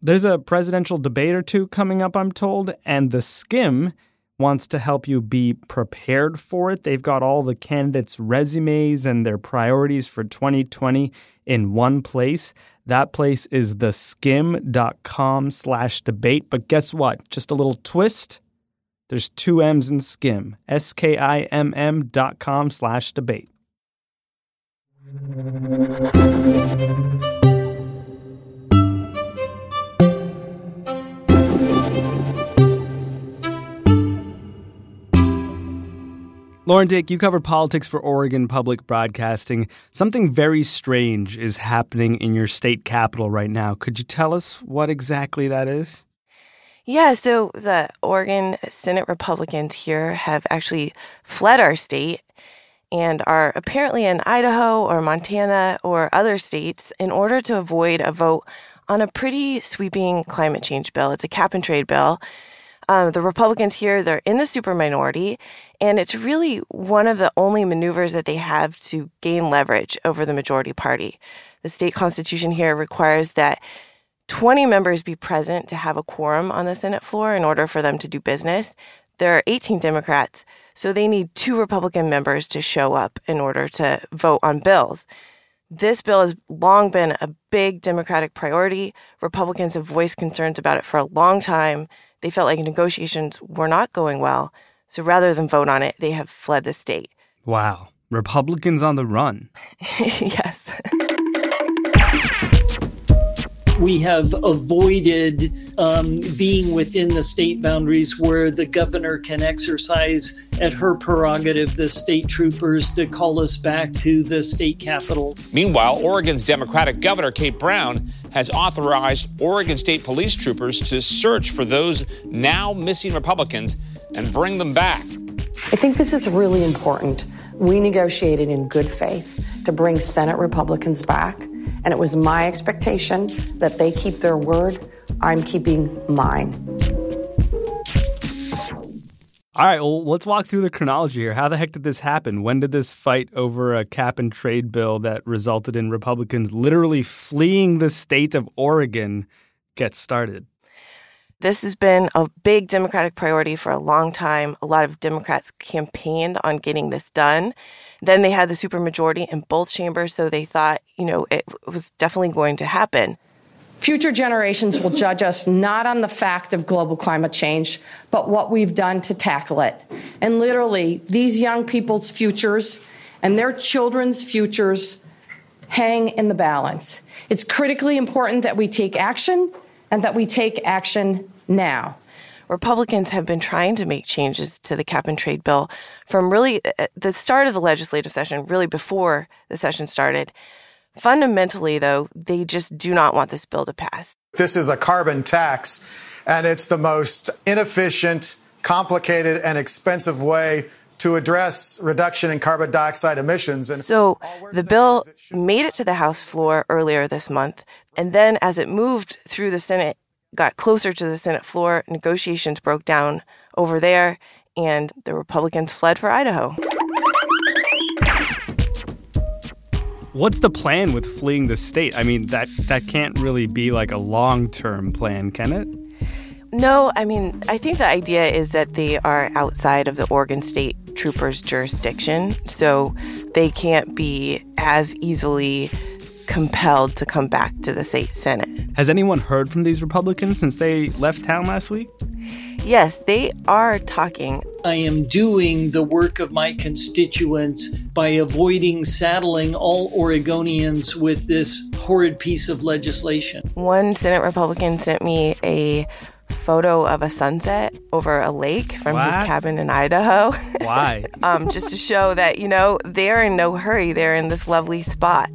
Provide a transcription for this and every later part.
There's a presidential debate or two coming up, I'm told, and the skim wants to help you be prepared for it. They've got all the candidates' resumes and their priorities for 2020 in one place. That place is theskimm.com slash debate. But guess what? Just a little twist. There's two M's in skim. S-K-I-M-M dot com slash debate. Lauren Dake, you cover politics for Oregon Public Broadcasting. Something very strange is happening in your state capital right now. Could you tell us what exactly that is? Yeah, so the Oregon Senate Republicans here have actually fled our state and are apparently in Idaho or Montana or other states in order to avoid a vote on a pretty sweeping climate change bill. It's a cap and trade bill. Um, the Republicans here, they're in the super minority, and it's really one of the only maneuvers that they have to gain leverage over the majority party. The state constitution here requires that 20 members be present to have a quorum on the Senate floor in order for them to do business. There are 18 Democrats, so they need two Republican members to show up in order to vote on bills. This bill has long been a big Democratic priority. Republicans have voiced concerns about it for a long time. They felt like negotiations were not going well. So rather than vote on it, they have fled the state. Wow. Republicans on the run. yes. we have avoided um, being within the state boundaries where the governor can exercise at her prerogative the state troopers to call us back to the state capital. Meanwhile, Oregon's Democratic Governor Kate Brown has authorized Oregon State Police troopers to search for those now missing Republicans and bring them back. I think this is really important. We negotiated in good faith to bring Senate Republicans back. And it was my expectation that they keep their word. I'm keeping mine. All right, well, let's walk through the chronology here. How the heck did this happen? When did this fight over a cap and trade bill that resulted in Republicans literally fleeing the state of Oregon get started? This has been a big Democratic priority for a long time. A lot of Democrats campaigned on getting this done. Then they had the supermajority in both chambers, so they thought, you know, it was definitely going to happen. Future generations will judge us not on the fact of global climate change, but what we've done to tackle it. And literally, these young people's futures and their children's futures hang in the balance. It's critically important that we take action and that we take action now. Republicans have been trying to make changes to the cap and trade bill from really uh, the start of the legislative session, really before the session started. Fundamentally, though, they just do not want this bill to pass. This is a carbon tax, and it's the most inefficient, complicated, and expensive way to address reduction in carbon dioxide emissions. And so the bill made it to the House floor earlier this month. And then as it moved through the Senate, got closer to the Senate floor, negotiations broke down over there, and the Republicans fled for Idaho. What's the plan with fleeing the state? I mean, that, that can't really be like a long term plan, can it? No, I mean, I think the idea is that they are outside of the Oregon State Troopers' jurisdiction, so they can't be as easily compelled to come back to the state Senate. Has anyone heard from these Republicans since they left town last week? Yes, they are talking. I am doing the work of my constituents by avoiding saddling all Oregonians with this horrid piece of legislation. One Senate Republican sent me a photo of a sunset over a lake from what? his cabin in Idaho. Why? um, just to show that, you know, they're in no hurry. They're in this lovely spot.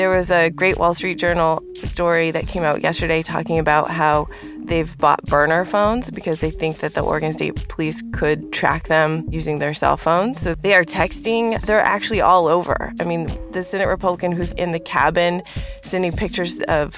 There was a great Wall Street Journal story that came out yesterday talking about how they've bought burner phones because they think that the Oregon State Police could track them using their cell phones. So they are texting. They're actually all over. I mean, the Senate Republican who's in the cabin sending pictures of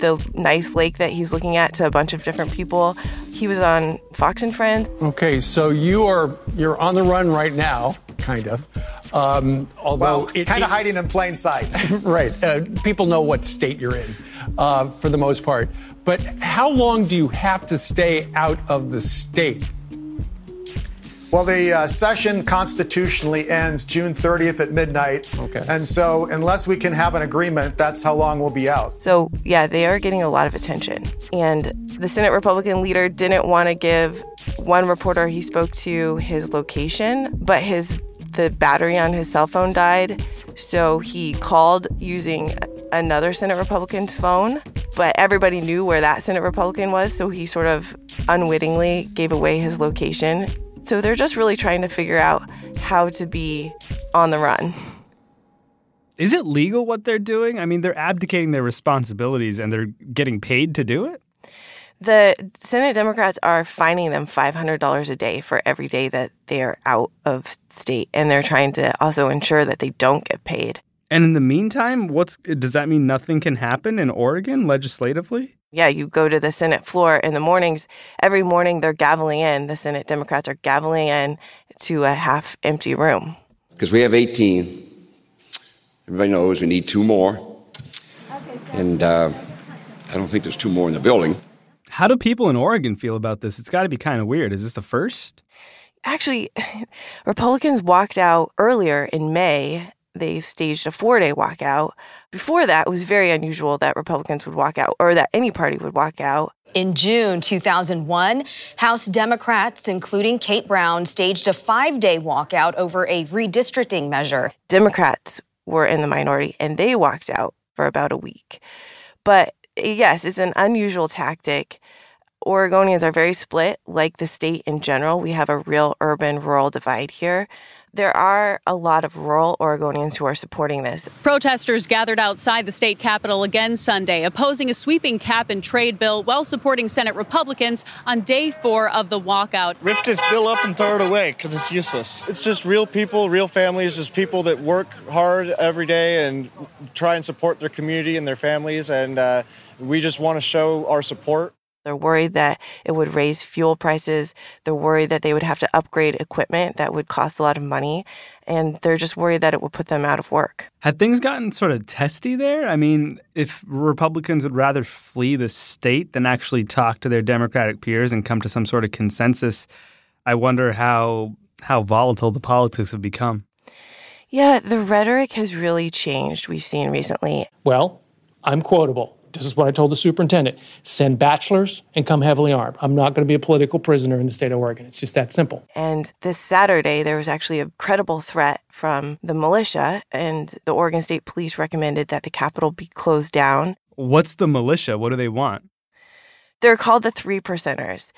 the nice lake that he's looking at to a bunch of different people. He was on Fox and Friends. Okay, so you are you're on the run right now, kind of. Um, although well, kind of hiding in plain sight. right. Uh, people know what state you're in. uh, for the most part. But how long do you have to stay out of the state? Well, the uh, session constitutionally ends June 30th at midnight. Okay. And so, unless we can have an agreement, that's how long we'll be out. So, yeah, they are getting a lot of attention. And the Senate Republican leader didn't want to give one reporter he spoke to his location, but his the battery on his cell phone died. So he called using another Senate Republican's phone, but everybody knew where that Senate Republican was, so he sort of unwittingly gave away his location so they're just really trying to figure out how to be on the run. Is it legal what they're doing? I mean, they're abdicating their responsibilities and they're getting paid to do it? The Senate Democrats are fining them $500 a day for every day that they're out of state. And they're trying to also ensure that they don't get paid. And in the meantime, what's does that mean nothing can happen in Oregon legislatively? yeah, you go to the Senate floor in the mornings. Every morning they're gaveling in. The Senate Democrats are gaveling in to a half empty room. Because we have 18. Everybody knows we need two more. And uh, I don't think there's two more in the building. How do people in Oregon feel about this? It's got to be kind of weird. Is this the first? Actually, Republicans walked out earlier in May they staged a four day walkout. Before that, it was very unusual that Republicans would walk out or that any party would walk out. In June 2001, House Democrats, including Kate Brown, staged a five day walkout over a redistricting measure. Democrats were in the minority and they walked out for about a week. But yes, it's an unusual tactic. Oregonians are very split, like the state in general. We have a real urban rural divide here there are a lot of rural Oregonians who are supporting this. Protesters gathered outside the state capitol again Sunday, opposing a sweeping cap and trade bill while supporting Senate Republicans on day four of the walkout. Rip this bill up and throw it away because it's useless. It's just real people, real families, just people that work hard every day and try and support their community and their families. And uh, we just want to show our support. They're worried that it would raise fuel prices. They're worried that they would have to upgrade equipment that would cost a lot of money. And they're just worried that it would put them out of work. Had things gotten sort of testy there? I mean, if Republicans would rather flee the state than actually talk to their Democratic peers and come to some sort of consensus, I wonder how how volatile the politics have become. Yeah, the rhetoric has really changed, we've seen recently. Well, I'm quotable. This is what I told the superintendent send bachelors and come heavily armed. I'm not going to be a political prisoner in the state of Oregon. It's just that simple. And this Saturday, there was actually a credible threat from the militia, and the Oregon State Police recommended that the Capitol be closed down. What's the militia? What do they want? They're called the Three Percenters.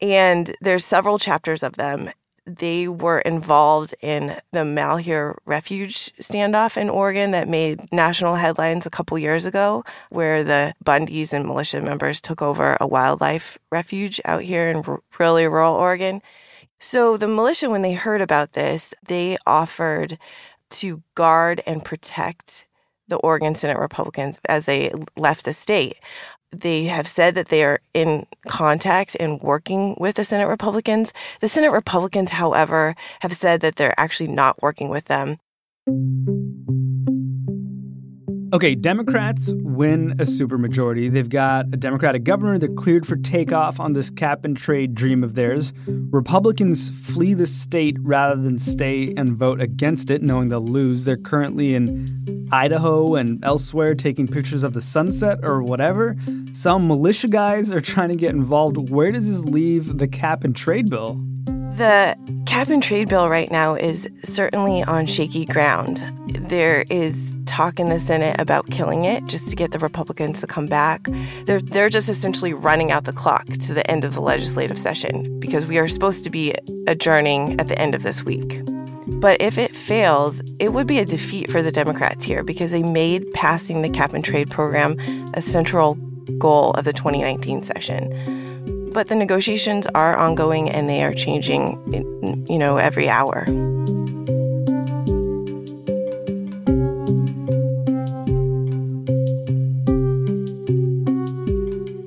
And there's several chapters of them they were involved in the Malheur refuge standoff in Oregon that made national headlines a couple years ago, where the Bundys and militia members took over a wildlife refuge out here in really rural Oregon. So the militia, when they heard about this, they offered to guard and protect the Oregon Senate Republicans as they left the state they have said that they are in contact and working with the Senate Republicans. The Senate Republicans, however, have said that they're actually not working with them. Okay, Democrats win a supermajority. They've got a Democratic governor. They're cleared for takeoff on this cap and trade dream of theirs. Republicans flee the state rather than stay and vote against it, knowing they'll lose. They're currently in Idaho and elsewhere taking pictures of the sunset or whatever. Some militia guys are trying to get involved. Where does this leave the cap and trade bill? The cap and trade bill right now is certainly on shaky ground. There is talk in the Senate about killing it just to get the Republicans to come back. They're, they're just essentially running out the clock to the end of the legislative session because we are supposed to be adjourning at the end of this week. But if it fails, it would be a defeat for the Democrats here because they made passing the cap and trade program a central goal of the 2019 session. But the negotiations are ongoing and they are changing, you know, every hour.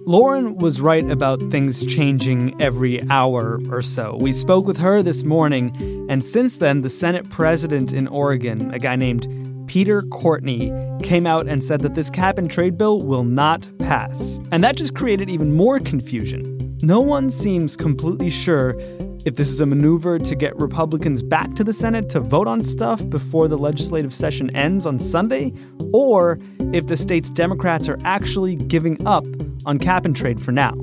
Lauren was right about things changing every hour or so. We spoke with her this morning, and since then, the Senate president in Oregon, a guy named Peter Courtney, came out and said that this cap and trade bill will not pass. And that just created even more confusion. No one seems completely sure if this is a maneuver to get Republicans back to the Senate to vote on stuff before the legislative session ends on Sunday, or if the state's Democrats are actually giving up on cap and trade for now.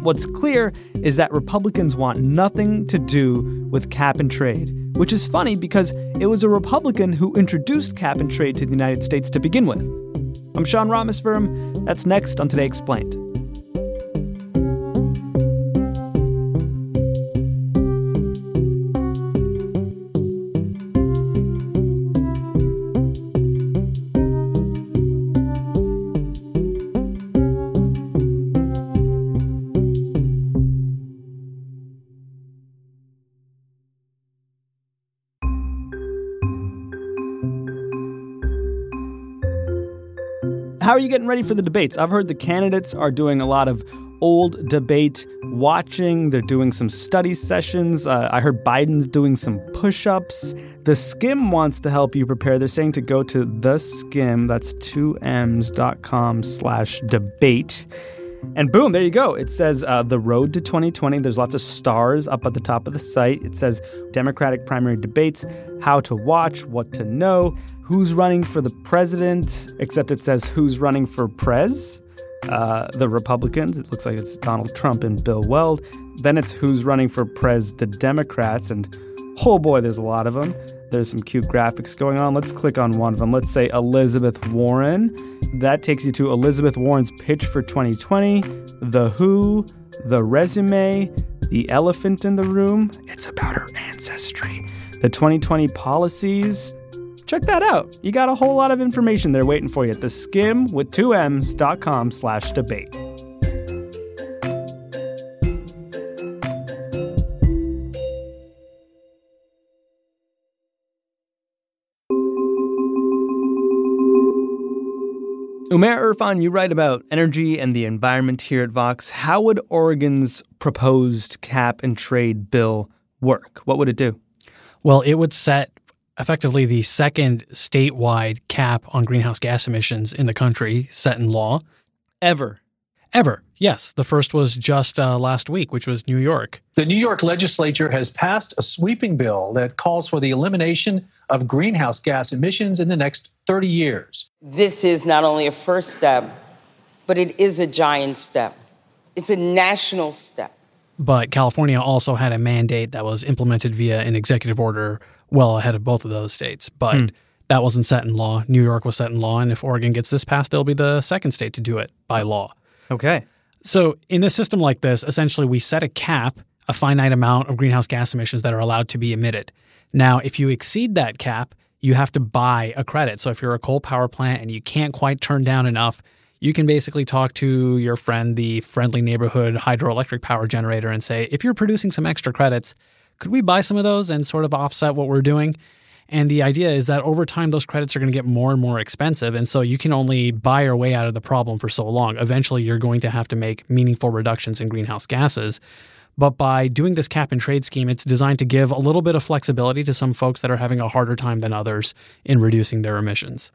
What's clear is that Republicans want nothing to do with cap and trade, which is funny because it was a Republican who introduced cap and trade to the United States to begin with. I'm Sean Rameswaram. That's next on Today Explained. How are you getting ready for the debates? I've heard the candidates are doing a lot of old debate watching. They're doing some study sessions. Uh, I heard Biden's doing some push ups. The Skim wants to help you prepare. They're saying to go to the Skim, that's 2ms.com slash debate. And boom, there you go. It says uh, the road to 2020. There's lots of stars up at the top of the site. It says Democratic primary debates, how to watch, what to know, who's running for the president, except it says who's running for prez. Uh, the Republicans. It looks like it's Donald Trump and Bill Weld. Then it's who's running for prez, the Democrats. And oh boy, there's a lot of them. There's some cute graphics going on. Let's click on one of them. Let's say Elizabeth Warren. That takes you to Elizabeth Warren's pitch for 2020, The Who, The Resume, The Elephant in the Room. It's about her ancestry. The 2020 policies. Check that out. You got a whole lot of information there waiting for you at the skimm with 2ms.com slash debate. Umair Irfan, you write about energy and the environment here at Vox. How would Oregon's proposed cap and trade bill work? What would it do? Well, it would set effectively the second statewide cap on greenhouse gas emissions in the country set in law. Ever. Ever. Yes. The first was just uh, last week, which was New York. The New York legislature has passed a sweeping bill that calls for the elimination of greenhouse gas emissions in the next 30 years. This is not only a first step, but it is a giant step. It's a national step. But California also had a mandate that was implemented via an executive order well ahead of both of those states. But hmm. that wasn't set in law. New York was set in law. And if Oregon gets this passed, they'll be the second state to do it by law. Okay. So in a system like this, essentially we set a cap, a finite amount of greenhouse gas emissions that are allowed to be emitted. Now, if you exceed that cap, you have to buy a credit. So if you're a coal power plant and you can't quite turn down enough, you can basically talk to your friend, the friendly neighborhood hydroelectric power generator, and say, if you're producing some extra credits, could we buy some of those and sort of offset what we're doing? And the idea is that over time, those credits are going to get more and more expensive. And so you can only buy your way out of the problem for so long. Eventually, you're going to have to make meaningful reductions in greenhouse gases. But by doing this cap and trade scheme, it's designed to give a little bit of flexibility to some folks that are having a harder time than others in reducing their emissions.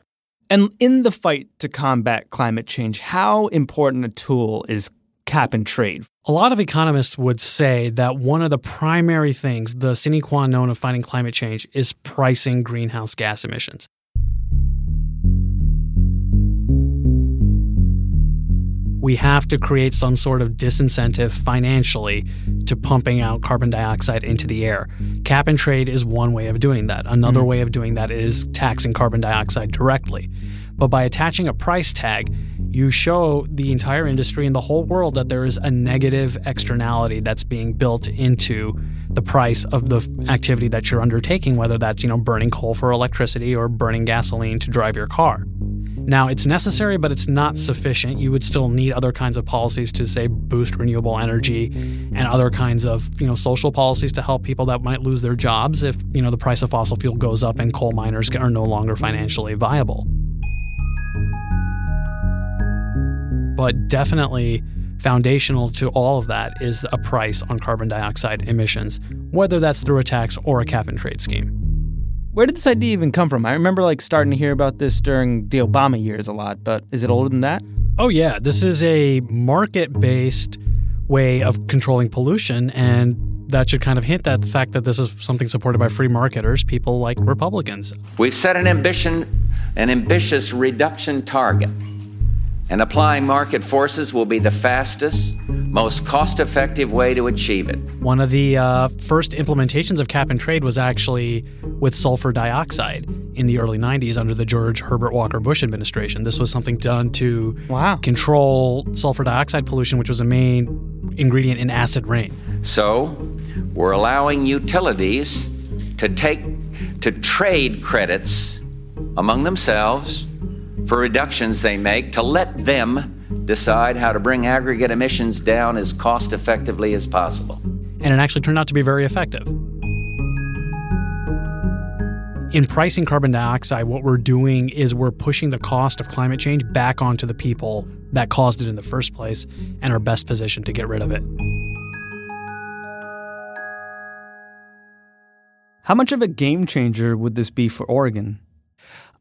And in the fight to combat climate change, how important a tool is cap and trade? A lot of economists would say that one of the primary things, the sine qua non of fighting climate change, is pricing greenhouse gas emissions. we have to create some sort of disincentive financially to pumping out carbon dioxide into the air. Cap and trade is one way of doing that. Another mm way of doing that is taxing carbon dioxide directly. But by attaching a price tag, you show the entire industry and the whole world that there is a negative externality that's being built into the price of the activity that you're undertaking, whether that's, you know, burning coal for electricity or burning gasoline to drive your car. Now, it's necessary, but it's not sufficient. You would still need other kinds of policies to, say, boost renewable energy and other kinds of, you know, social policies to help people that might lose their jobs if, you know, the price of fossil fuel goes up and coal miners are no longer financially viable. But definitely foundational to all of that is a price on carbon dioxide emissions, whether that's through a tax or a cap and trade scheme. Where did this idea even come from? I remember like starting to hear about this during the Obama years a lot, but is it older than that? Oh, yeah. This is a market based way of controlling pollution. And that should kind of hint at the fact that this is something supported by free marketers, people like Republicans. We've set an ambition, an ambitious reduction target. And applying market forces will be the fastest, most cost effective way to achieve it. One of the uh, first implementations of cap and trade was actually with sulfur dioxide in the early 90s under the George Herbert Walker Bush administration. This was something done to wow. control sulfur dioxide pollution, which was a main ingredient in acid rain. So, we're allowing utilities to take to trade credits among themselves for reductions they make to let them decide how to bring aggregate emissions down as cost effectively as possible. And it actually turned out to be very effective. In pricing carbon dioxide, what we're doing is we're pushing the cost of climate change back onto the people that caused it in the first place and are best positioned to get rid of it. How much of a game changer would this be for Oregon?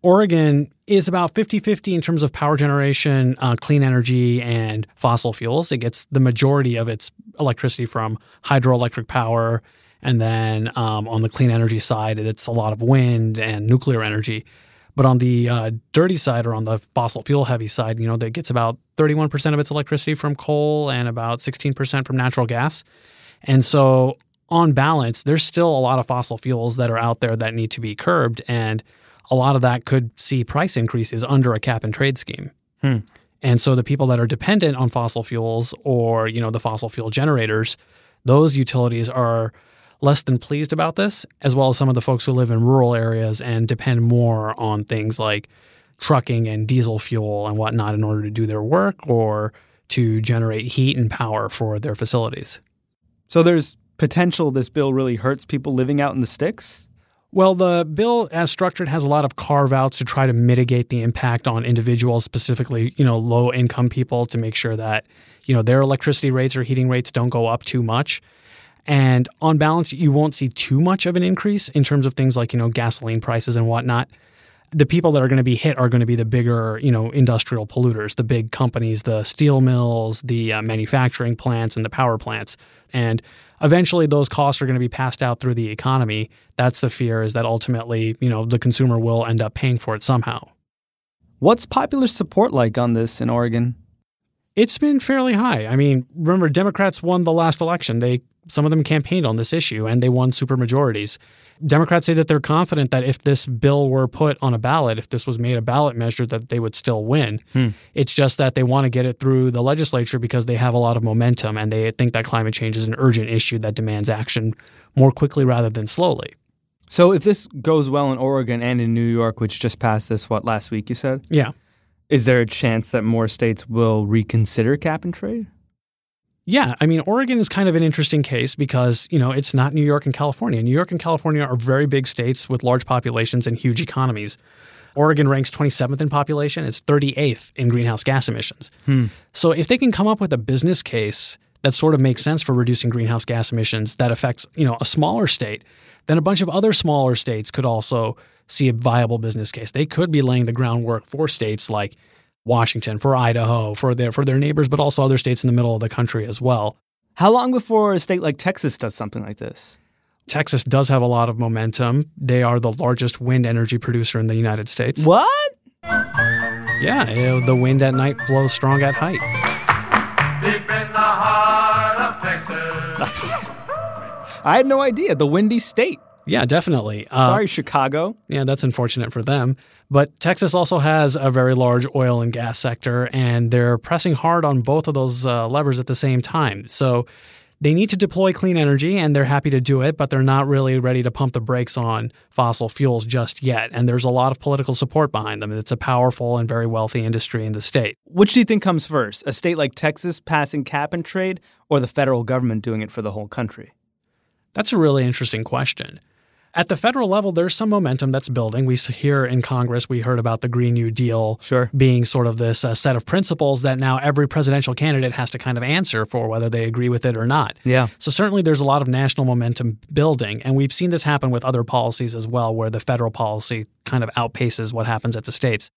Oregon is about 50 50 in terms of power generation, uh, clean energy, and fossil fuels. It gets the majority of its electricity from hydroelectric power. And then um, on the clean energy side, it's a lot of wind and nuclear energy. But on the uh, dirty side or on the fossil fuel heavy side, you know, that gets about 31% of its electricity from coal and about 16% from natural gas. And so, on balance, there's still a lot of fossil fuels that are out there that need to be curbed. And a lot of that could see price increases under a cap and trade scheme. Hmm. And so the people that are dependent on fossil fuels or, you know, the fossil fuel generators, those utilities are less than pleased about this, as well as some of the folks who live in rural areas and depend more on things like trucking and diesel fuel and whatnot in order to do their work or to generate heat and power for their facilities. So there's potential this bill really hurts people living out in the sticks? Well, the bill as structured has a lot of carve outs to try to mitigate the impact on individuals, specifically, you know, low income people to make sure that, you know, their electricity rates or heating rates don't go up too much. And on balance, you won't see too much of an increase in terms of things like, you know, gasoline prices and whatnot. The people that are going to be hit are going to be the bigger, you know, industrial polluters, the big companies, the steel mills, the uh, manufacturing plants, and the power plants. And eventually those costs are going to be passed out through the economy. That's the fear is that ultimately, you know, the consumer will end up paying for it somehow. What's popular support like on this in Oregon? It's been fairly high. I mean, remember Democrats won the last election. They some of them campaigned on this issue and they won supermajorities. Democrats say that they're confident that if this bill were put on a ballot, if this was made a ballot measure, that they would still win. Hmm. It's just that they want to get it through the legislature because they have a lot of momentum and they think that climate change is an urgent issue that demands action more quickly rather than slowly. So if this goes well in Oregon and in New York, which just passed this, what, last week you said? Yeah. Is there a chance that more states will reconsider cap and trade? Yeah, I mean, Oregon is kind of an interesting case because, you know, it's not New York and California. New York and California are very big states with large populations and huge economies. Oregon ranks 27th in population, it's 38th in greenhouse gas emissions. Hmm. So if they can come up with a business case that sort of makes sense for reducing greenhouse gas emissions that affects, you know, a smaller state, then a bunch of other smaller states could also see a viable business case. They could be laying the groundwork for states like Washington, for Idaho, for their for their neighbors, but also other states in the middle of the country as well. How long before a state like Texas does something like this? Texas does have a lot of momentum. They are the largest wind energy producer in the United States. What? Yeah, eh, the wind at night blows strong at height. Deep in the heart of Texas. I had no idea. The windy state. Yeah, definitely. Uh, Sorry, Chicago. Yeah, that's unfortunate for them. But Texas also has a very large oil and gas sector, and they're pressing hard on both of those uh, levers at the same time. So they need to deploy clean energy, and they're happy to do it, but they're not really ready to pump the brakes on fossil fuels just yet. And there's a lot of political support behind them. It's a powerful and very wealthy industry in the state. Which do you think comes first? A state like Texas passing cap and trade, or the federal government doing it for the whole country? That's a really interesting question. At the federal level, there's some momentum that's building. We here in Congress, we heard about the Green New Deal sure. being sort of this uh, set of principles that now every presidential candidate has to kind of answer for whether they agree with it or not. Yeah. So certainly there's a lot of national momentum building, and we've seen this happen with other policies as well, where the federal policy kind of outpaces what happens at the states.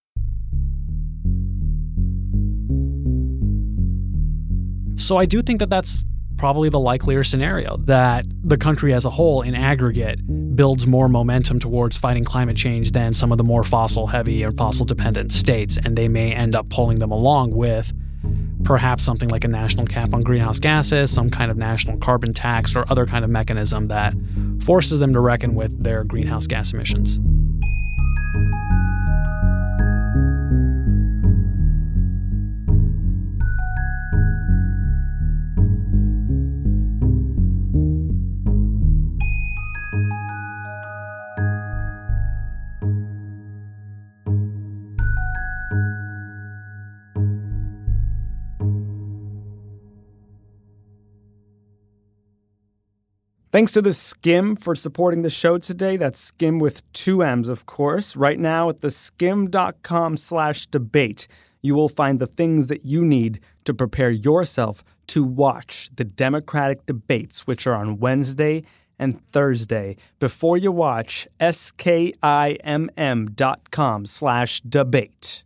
So I do think that that's probably the likelier scenario that the country as a whole in aggregate builds more momentum towards fighting climate change than some of the more fossil heavy or fossil dependent states and they may end up pulling them along with perhaps something like a national cap on greenhouse gases some kind of national carbon tax or other kind of mechanism that forces them to reckon with their greenhouse gas emissions Thanks to the Skim for supporting the show today. That's Skim with two M's, of course. Right now at the skim.com slash debate, you will find the things that you need to prepare yourself to watch the Democratic debates, which are on Wednesday and Thursday. Before you watch, skimm.com slash debate.